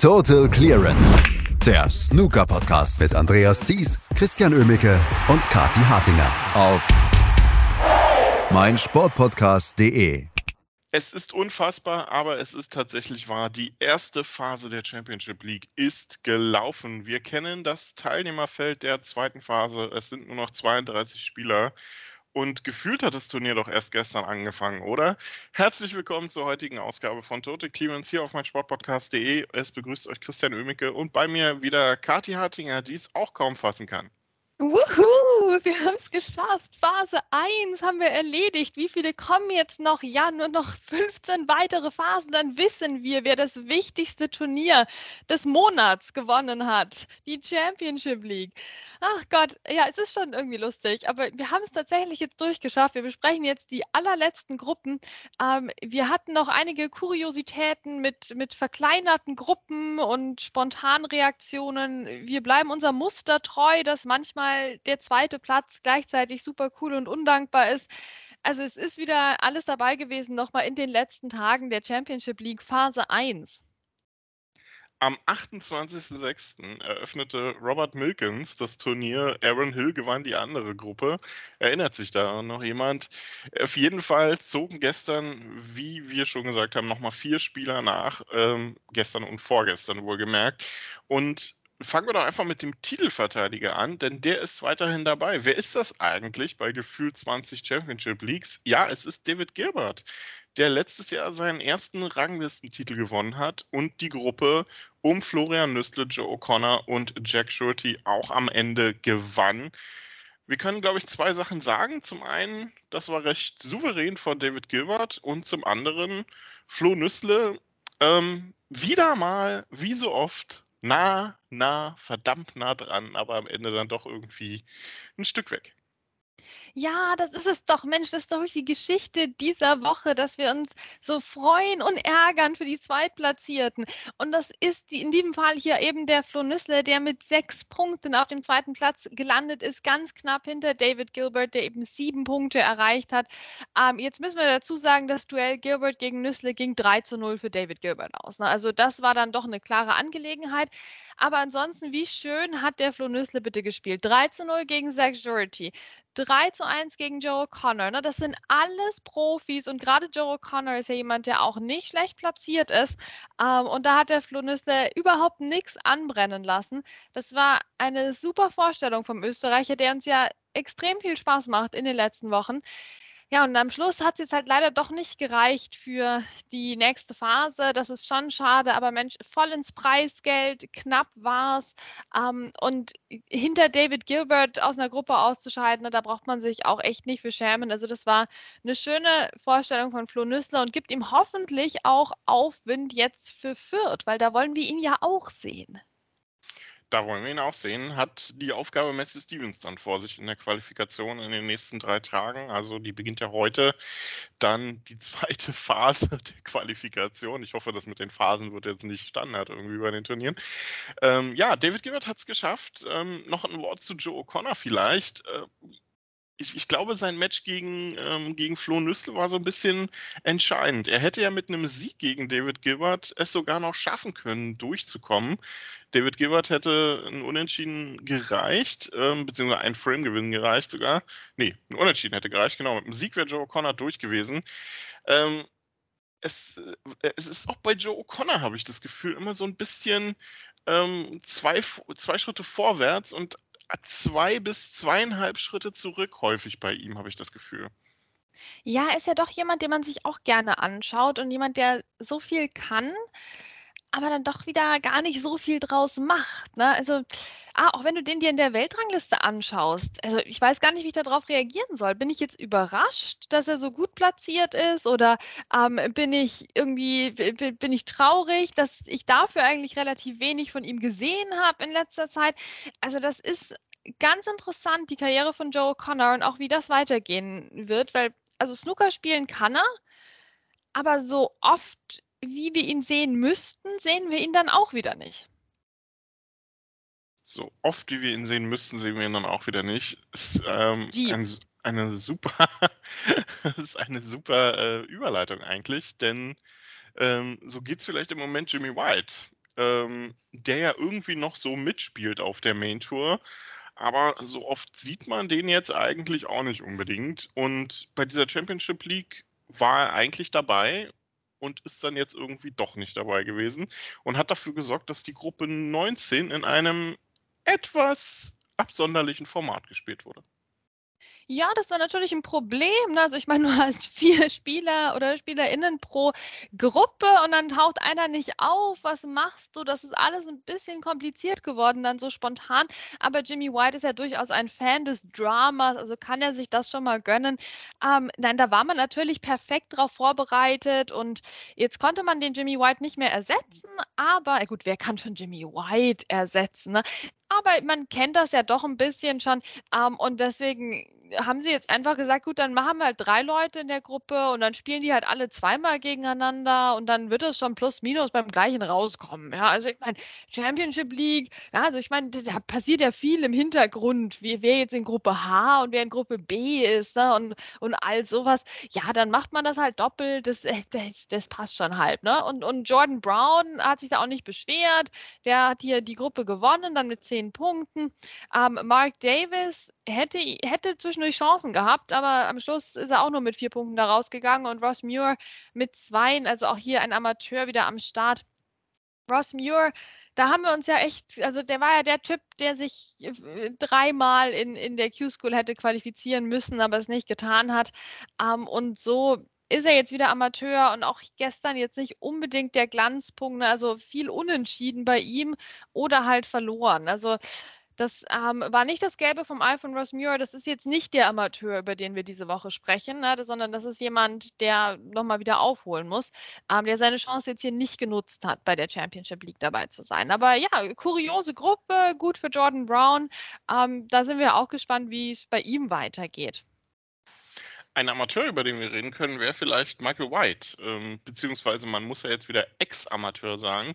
Total Clearance. Der Snooker-Podcast mit Andreas Thies, Christian Ömicke und Kati Hartinger auf meinsportpodcast.de. Es ist unfassbar, aber es ist tatsächlich wahr. Die erste Phase der Championship League ist gelaufen. Wir kennen das Teilnehmerfeld der zweiten Phase. Es sind nur noch 32 Spieler. Und gefühlt hat das Turnier doch erst gestern angefangen, oder? Herzlich willkommen zur heutigen Ausgabe von Tote Clearance hier auf meinsportpodcast.de. Es begrüßt euch Christian Ömicke und bei mir wieder Kathi Hartinger, die es auch kaum fassen kann. Wuhu, wir haben es geschafft. Phase 1 haben wir erledigt. Wie viele kommen jetzt noch? Ja, nur noch 15 weitere Phasen. Dann wissen wir, wer das wichtigste Turnier des Monats gewonnen hat. Die Championship League. Ach Gott, ja, es ist schon irgendwie lustig. Aber wir haben es tatsächlich jetzt durchgeschafft. Wir besprechen jetzt die allerletzten Gruppen. Ähm, wir hatten noch einige Kuriositäten mit, mit verkleinerten Gruppen und Spontanreaktionen. Wir bleiben unser Muster treu, dass manchmal mal der zweite Platz gleichzeitig super cool und undankbar ist. Also es ist wieder alles dabei gewesen, nochmal in den letzten Tagen der Championship League Phase 1. Am 28.06. eröffnete Robert Milkins das Turnier. Aaron Hill gewann die andere Gruppe. Erinnert sich da noch jemand? Auf jeden Fall zogen gestern, wie wir schon gesagt haben, nochmal vier Spieler nach. Ähm, gestern und vorgestern wohlgemerkt. Und fangen wir doch einfach mit dem Titelverteidiger an, denn der ist weiterhin dabei. Wer ist das eigentlich bei gefühlt 20 Championship Leagues? Ja, es ist David Gilbert, der letztes Jahr seinen ersten Ranglistentitel gewonnen hat und die Gruppe um Florian Nüstle, Joe O'Connor und Jack Shorty auch am Ende gewann. Wir können, glaube ich, zwei Sachen sagen. Zum einen, das war recht souverän von David Gilbert und zum anderen, Flo Nüssle ähm, wieder mal, wie so oft, nah, nah, verdammt nah dran, aber am Ende dann doch irgendwie ein Stück weg. Ja, das ist es doch, Mensch, das ist doch die Geschichte dieser Woche, dass wir uns so freuen und ärgern für die Zweitplatzierten. Und das ist die, in diesem Fall hier eben der Flo Nüssle, der mit sechs Punkten auf dem zweiten Platz gelandet ist, ganz knapp hinter David Gilbert, der eben sieben Punkte erreicht hat. Ähm, jetzt müssen wir dazu sagen, das Duell Gilbert gegen Nüssle ging 3 zu 0 für David Gilbert aus. Ne? Also das war dann doch eine klare Angelegenheit. Aber ansonsten, wie schön hat der Flo Nüssle bitte gespielt? 3 zu 0 gegen Zach Jurity. 3 zu 1 gegen Joe O'Connor. Ne? Das sind alles Profis und gerade Joe O'Connor ist ja jemand, der auch nicht schlecht platziert ist. Ähm, und da hat der Flo Nüssle überhaupt nichts anbrennen lassen. Das war eine super Vorstellung vom Österreicher, der uns ja extrem viel Spaß macht in den letzten Wochen. Ja, und am Schluss hat es jetzt halt leider doch nicht gereicht für die nächste Phase. Das ist schon schade, aber Mensch, voll ins Preisgeld, knapp war's. Ähm, und hinter David Gilbert aus einer Gruppe auszuscheiden, da braucht man sich auch echt nicht für schämen. Also das war eine schöne Vorstellung von Flo Nüssler und gibt ihm hoffentlich auch Aufwind jetzt für Fürth, weil da wollen wir ihn ja auch sehen da wollen wir ihn auch sehen, hat die Aufgabe Messi Stevens dann vor sich in der Qualifikation in den nächsten drei Tagen. Also die beginnt ja heute dann die zweite Phase der Qualifikation. Ich hoffe, das mit den Phasen wird jetzt nicht Standard irgendwie bei den Turnieren. Ähm, ja, David Gilbert hat es geschafft. Ähm, noch ein Wort zu Joe O'Connor vielleicht. Äh, ich, ich, glaube, sein Match gegen, ähm, gegen Flo Nüssel war so ein bisschen entscheidend. Er hätte ja mit einem Sieg gegen David Gilbert es sogar noch schaffen können, durchzukommen. David Gilbert hätte ein Unentschieden gereicht, ähm, beziehungsweise ein Frame-Gewinn gereicht sogar. Nee, ein Unentschieden hätte gereicht, genau. Mit einem Sieg wäre Joe O'Connor durch gewesen. Ähm, es, äh, es, ist auch bei Joe O'Connor, habe ich das Gefühl, immer so ein bisschen ähm, zwei, zwei Schritte vorwärts und zwei bis zweieinhalb Schritte zurück häufig bei ihm, habe ich das Gefühl. Ja, ist ja doch jemand, den man sich auch gerne anschaut und jemand, der so viel kann, aber dann doch wieder gar nicht so viel draus macht. Ne? Also, ah, auch wenn du den dir in der Weltrangliste anschaust, also ich weiß gar nicht, wie ich darauf reagieren soll. Bin ich jetzt überrascht, dass er so gut platziert ist oder ähm, bin ich irgendwie, bin ich traurig, dass ich dafür eigentlich relativ wenig von ihm gesehen habe in letzter Zeit? Also das ist ganz interessant, die Karriere von Joe O'Connor und auch wie das weitergehen wird, weil also Snooker spielen kann er, aber so oft wie wir ihn sehen müssten, sehen wir ihn dann auch wieder nicht. So oft wie wir ihn sehen müssten, sehen wir ihn dann auch wieder nicht. Ist, ähm, ein, eine super, ist eine super äh, Überleitung eigentlich, denn ähm, so geht es vielleicht im Moment Jimmy White. ähm, der ja irgendwie noch so mitspielt auf der Main Tour. Aber so oft sieht man den jetzt eigentlich auch nicht unbedingt. Und bei dieser Championship League war er eigentlich dabei und ist dann jetzt irgendwie doch nicht dabei gewesen und hat dafür gesorgt, dass die Gruppe 19 in einem etwas absonderlichen Format gespielt wurde. Ja, das ist dann natürlich ein Problem. Ne? Also ich meine, du hast vier Spieler oder SpielerInnen pro Gruppe und dann taucht einer nicht auf. Was machst du? Das ist alles ein bisschen kompliziert geworden, dann so spontan. Aber Jimmy White ist ja durchaus ein Fan des Dramas, also kann er sich das schon mal gönnen. Ähm, nein, da war man natürlich perfekt drauf vorbereitet und jetzt konnte man den Jimmy White nicht mehr ersetzen. Aber gut, wer kann schon Jimmy White ersetzen? Ne? Aber man kennt das ja doch ein bisschen schon. Ähm, und deswegen haben sie jetzt einfach gesagt, gut, dann machen wir halt drei Leute in der Gruppe und dann spielen die halt alle zweimal gegeneinander und dann wird es schon plus minus beim gleichen rauskommen. Ja, also ich meine, Championship League, ja, also ich meine, da passiert ja viel im Hintergrund, wie wer jetzt in Gruppe H und wer in Gruppe B ist, ne, und, und all sowas. Ja, dann macht man das halt doppelt, das, äh, das, das passt schon halt, ne? Und, und Jordan Brown hat sich da auch nicht beschwert, der hat hier die Gruppe gewonnen, dann mit zehn Punkten. Ähm, Mark Davis hätte, hätte zwischendurch Chancen gehabt, aber am Schluss ist er auch nur mit vier Punkten da rausgegangen und Ross Muir mit zwei, also auch hier ein Amateur wieder am Start. Ross Muir, da haben wir uns ja echt, also der war ja der Typ, der sich äh, dreimal in, in der Q-School hätte qualifizieren müssen, aber es nicht getan hat. Ähm, und so ist er jetzt wieder Amateur und auch gestern jetzt nicht unbedingt der Glanzpunkt, ne? also viel unentschieden bei ihm oder halt verloren. Also das ähm, war nicht das Gelbe vom Ei von Ross Muir. Das ist jetzt nicht der Amateur, über den wir diese Woche sprechen, ne, sondern das ist jemand, der nochmal wieder aufholen muss, ähm, der seine Chance jetzt hier nicht genutzt hat, bei der Championship League dabei zu sein. Aber ja, kuriose Gruppe, gut für Jordan Brown. Ähm, da sind wir auch gespannt, wie es bei ihm weitergeht. Ein Amateur, über den wir reden können, wäre vielleicht Michael White, ähm, beziehungsweise man muss ja jetzt wieder Ex-Amateur sagen,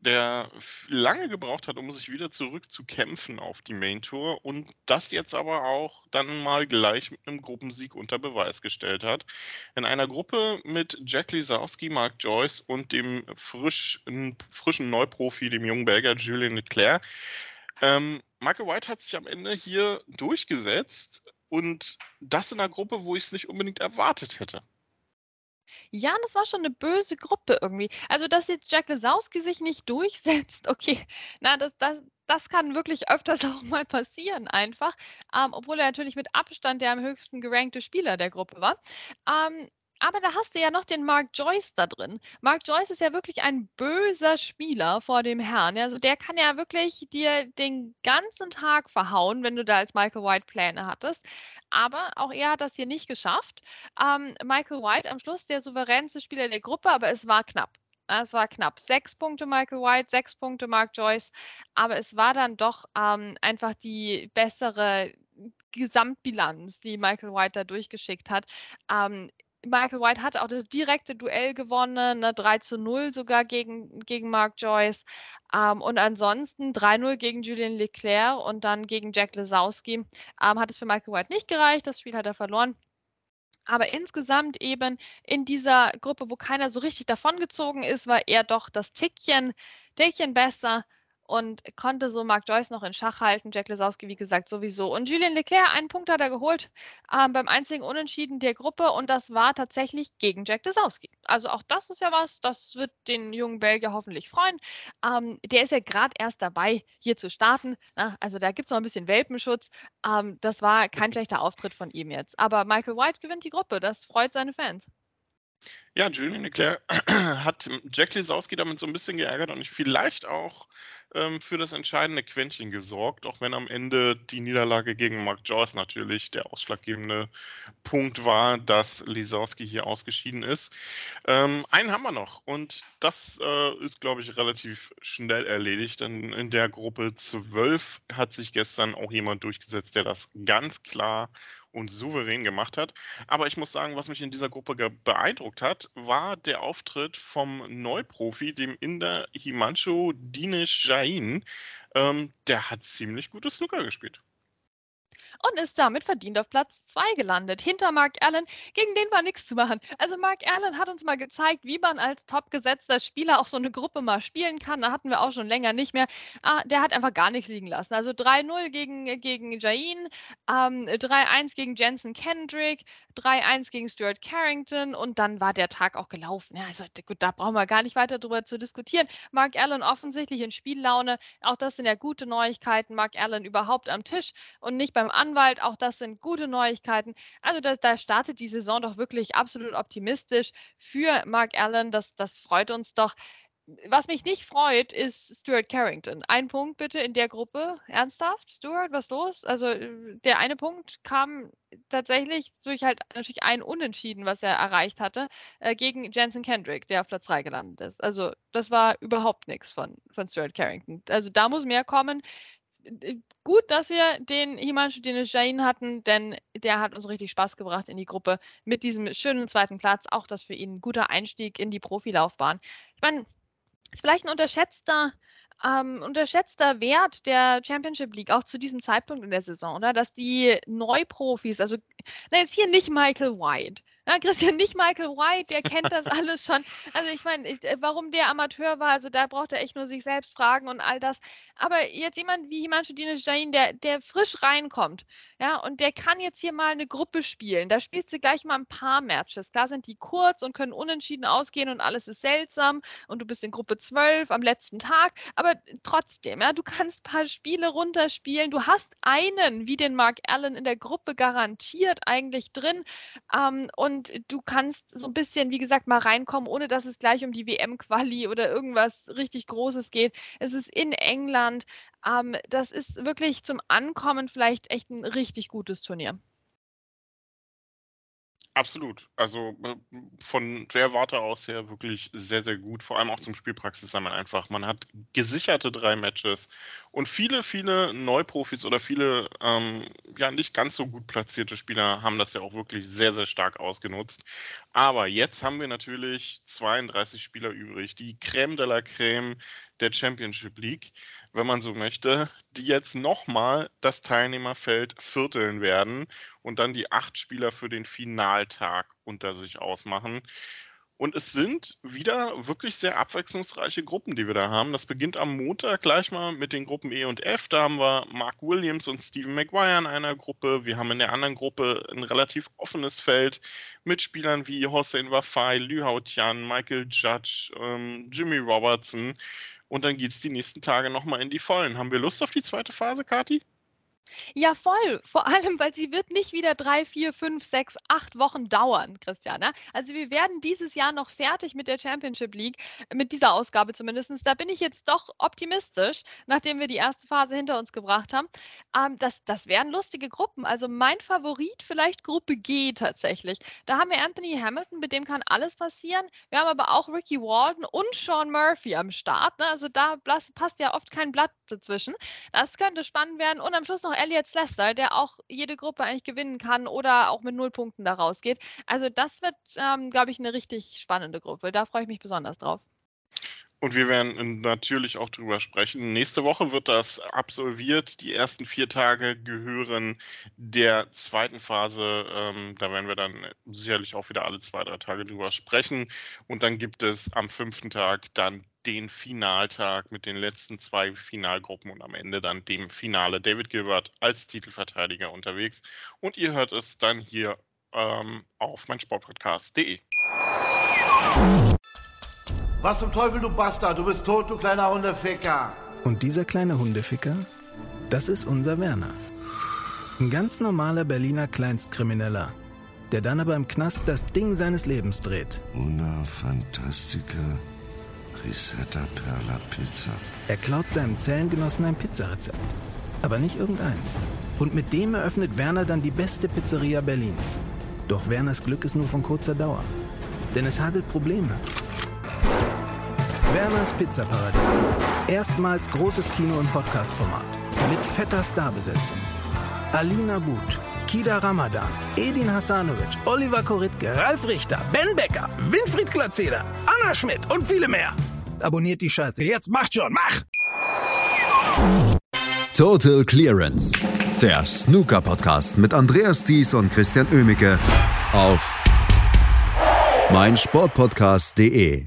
der lange gebraucht hat, um sich wieder zurückzukämpfen auf die Main Tour und das jetzt aber auch dann mal gleich mit einem Gruppensieg unter Beweis gestellt hat. In einer Gruppe mit Jack Lisowski, Mark Joyce und dem frisch, frischen Neuprofi, dem jungen Belgier Julien Leclerc. Ähm, Michael White hat sich am Ende hier durchgesetzt und das in einer Gruppe, wo ich es nicht unbedingt erwartet hätte. Ja, das war schon eine böse Gruppe irgendwie. Also, dass jetzt Jack Lesowski sich nicht durchsetzt, okay, na, das, das, das kann wirklich öfters auch mal passieren einfach, ähm, obwohl er natürlich mit Abstand der am höchsten gerankte Spieler der Gruppe war. Ähm, aber da hast du ja noch den Mark Joyce da drin. Mark Joyce ist ja wirklich ein böser Spieler vor dem Herrn. Also der kann ja wirklich dir den ganzen Tag verhauen, wenn du da als Michael White Pläne hattest. Aber auch er hat das hier nicht geschafft. Ähm, Michael White am Schluss der souveränste Spieler der Gruppe, aber es war knapp. Es war knapp. Sechs Punkte Michael White, sechs Punkte Mark Joyce. Aber es war dann doch ähm, einfach die bessere Gesamtbilanz, die Michael White da durchgeschickt hat. Ähm, Michael White hat auch das direkte Duell gewonnen, ne, 3 zu 0 sogar gegen, gegen Mark Joyce. Ähm, und ansonsten 3-0 gegen Julian Leclerc und dann gegen Jack Lesowski. Ähm, hat es für Michael White nicht gereicht, das Spiel hat er verloren. Aber insgesamt eben in dieser Gruppe, wo keiner so richtig davongezogen ist, war er doch das Tickchen, Tickchen besser und konnte so Mark Joyce noch in Schach halten. Jack Lesowski, wie gesagt, sowieso. Und Julien Leclerc, einen Punkt hat er geholt ähm, beim einzigen Unentschieden der Gruppe und das war tatsächlich gegen Jack Lesowski. Also auch das ist ja was, das wird den jungen Belgier hoffentlich freuen. Ähm, der ist ja gerade erst dabei, hier zu starten. Na, also da gibt es noch ein bisschen Welpenschutz. Ähm, das war kein schlechter Auftritt von ihm jetzt. Aber Michael White gewinnt die Gruppe, das freut seine Fans. Ja, Julian Leclerc hat Jack Lesowski damit so ein bisschen geärgert und vielleicht auch ähm, für das entscheidende Quäntchen gesorgt, auch wenn am Ende die Niederlage gegen Mark Joyce natürlich der ausschlaggebende Punkt war, dass Lisowski hier ausgeschieden ist. Ähm, einen haben wir noch und das äh, ist, glaube ich, relativ schnell erledigt, denn in der Gruppe 12 hat sich gestern auch jemand durchgesetzt, der das ganz klar und souverän gemacht hat. Aber ich muss sagen, was mich in dieser Gruppe beeindruckt hat, war der Auftritt vom Neuprofi, dem Inder Himanshu Dinesh Jain. Ähm, der hat ziemlich gutes Snooker gespielt. Und ist damit verdient auf Platz 2 gelandet, hinter Mark Allen, gegen den war nichts zu machen. Also Mark Allen hat uns mal gezeigt, wie man als topgesetzter Spieler auch so eine Gruppe mal spielen kann. Da hatten wir auch schon länger nicht mehr. Ah, der hat einfach gar nichts liegen lassen. Also 3-0 gegen, gegen Jain, ähm, 3-1 gegen Jensen Kendrick, 3-1 gegen Stuart Carrington und dann war der Tag auch gelaufen. Ja, also gut, da brauchen wir gar nicht weiter drüber zu diskutieren. Mark Allen offensichtlich in Spiellaune. Auch das sind ja gute Neuigkeiten. Mark Allen überhaupt am Tisch und nicht beim Anwalt. Auch das sind gute Neuigkeiten. Also da, da startet die Saison doch wirklich absolut optimistisch für Mark Allen. Das, das freut uns doch was mich nicht freut, ist Stuart Carrington. Ein Punkt bitte in der Gruppe. Ernsthaft? Stuart, was los? Also äh, der eine Punkt kam tatsächlich durch halt natürlich ein Unentschieden, was er erreicht hatte, äh, gegen Jensen Kendrick, der auf Platz 3 gelandet ist. Also das war überhaupt nichts von, von Stuart Carrington. Also da muss mehr kommen. Äh, gut, dass wir den Himanshu Jain hatten, denn der hat uns richtig Spaß gebracht in die Gruppe mit diesem schönen zweiten Platz. Auch das für ihn ein guter Einstieg in die Profilaufbahn. Ich meine, ist vielleicht ein unterschätzter, ähm, unterschätzter Wert der Championship League, auch zu diesem Zeitpunkt in der Saison, oder? Dass die Neuprofis, also na, jetzt hier nicht Michael White, ja, Christian, nicht Michael White, der kennt das alles schon. Also ich meine, äh, warum der Amateur war, also da braucht er echt nur sich selbst fragen und all das. Aber jetzt jemand wie Himanshu Jain, der, der frisch reinkommt, ja, und der kann jetzt hier mal eine Gruppe spielen. Da spielst du gleich mal ein paar Matches. Klar sind die kurz und können unentschieden ausgehen und alles ist seltsam und du bist in Gruppe 12 am letzten Tag. Aber trotzdem, ja, du kannst ein paar Spiele runterspielen. Du hast einen, wie den Mark Allen in der Gruppe garantiert eigentlich drin. Ähm, und und du kannst so ein bisschen, wie gesagt, mal reinkommen, ohne dass es gleich um die WM-Quali oder irgendwas richtig Großes geht. Es ist in England. Ähm, das ist wirklich zum Ankommen vielleicht echt ein richtig gutes Turnier. Absolut. Also äh, von der Warte aus her wirklich sehr, sehr gut. Vor allem auch zum Spielpraxis sei man einfach. Man hat gesicherte drei Matches und viele, viele Neuprofis oder viele ähm, ja nicht ganz so gut platzierte Spieler haben das ja auch wirklich sehr, sehr stark ausgenutzt. Aber jetzt haben wir natürlich 32 Spieler übrig. Die Crème de la Crème der Championship League, wenn man so möchte, die jetzt nochmal das Teilnehmerfeld vierteln werden und dann die acht Spieler für den Finaltag unter sich ausmachen. Und es sind wieder wirklich sehr abwechslungsreiche Gruppen, die wir da haben. Das beginnt am Montag gleich mal mit den Gruppen E und F. Da haben wir Mark Williams und Stephen Maguire in einer Gruppe. Wir haben in der anderen Gruppe ein relativ offenes Feld mit Spielern wie Hossein Wafai, Liu Hao Tian, Michael Judge, ähm, Jimmy Robertson. Und dann geht es die nächsten Tage nochmal in die Vollen. Haben wir Lust auf die zweite Phase, Kati? Ja, voll. Vor allem, weil sie wird nicht wieder drei, vier, fünf, sechs, acht Wochen dauern, Christiane. Also wir werden dieses Jahr noch fertig mit der Championship League, mit dieser Ausgabe zumindest. Da bin ich jetzt doch optimistisch, nachdem wir die erste Phase hinter uns gebracht haben. Ähm, das, das wären lustige Gruppen. Also mein Favorit vielleicht Gruppe G tatsächlich. Da haben wir Anthony Hamilton, mit dem kann alles passieren. Wir haben aber auch Ricky Walden und Sean Murphy am Start. Ne? Also da passt ja oft kein Blatt dazwischen. Das könnte spannend werden. Und am Schluss noch Elliot Slester, der auch jede Gruppe eigentlich gewinnen kann oder auch mit null Punkten da rausgeht. Also das wird, ähm, glaube ich, eine richtig spannende Gruppe. Da freue ich mich besonders drauf. Und wir werden natürlich auch drüber sprechen. Nächste Woche wird das absolviert. Die ersten vier Tage gehören der zweiten Phase. Ähm, da werden wir dann sicherlich auch wieder alle zwei, drei Tage drüber sprechen. Und dann gibt es am fünften Tag dann den Finaltag mit den letzten zwei Finalgruppen und am Ende dann dem Finale. David Gilbert als Titelverteidiger unterwegs. Und ihr hört es dann hier ähm, auf meinsportpodcast.de. Was zum Teufel, du Bastard? Du bist tot, du kleiner Hundeficker. Und dieser kleine Hundeficker, das ist unser Werner. Ein ganz normaler Berliner Kleinstkrimineller, der dann aber im Knast das Ding seines Lebens dreht. Una Fantastica Risetta Perla Pizza. Er klaut seinem Zellengenossen ein Pizzarezept. Aber nicht irgendeins. Und mit dem eröffnet Werner dann die beste Pizzeria Berlins. Doch Werners Glück ist nur von kurzer Dauer. Denn es hagelt Probleme. Werners Pizzaparadies. Erstmals großes Kino- und Podcast-Format. Mit fetter Starbesetzung. Alina But, Kida Ramadan, Edin Hasanovic, Oliver Koritke, Ralf Richter, Ben Becker, Winfried Glatzeder, Anna Schmidt und viele mehr. Abonniert die Scheiße. Jetzt macht schon, mach! Total Clearance Der Snooker Podcast mit Andreas Thies und Christian Ömicke auf meinsportpodcast.de.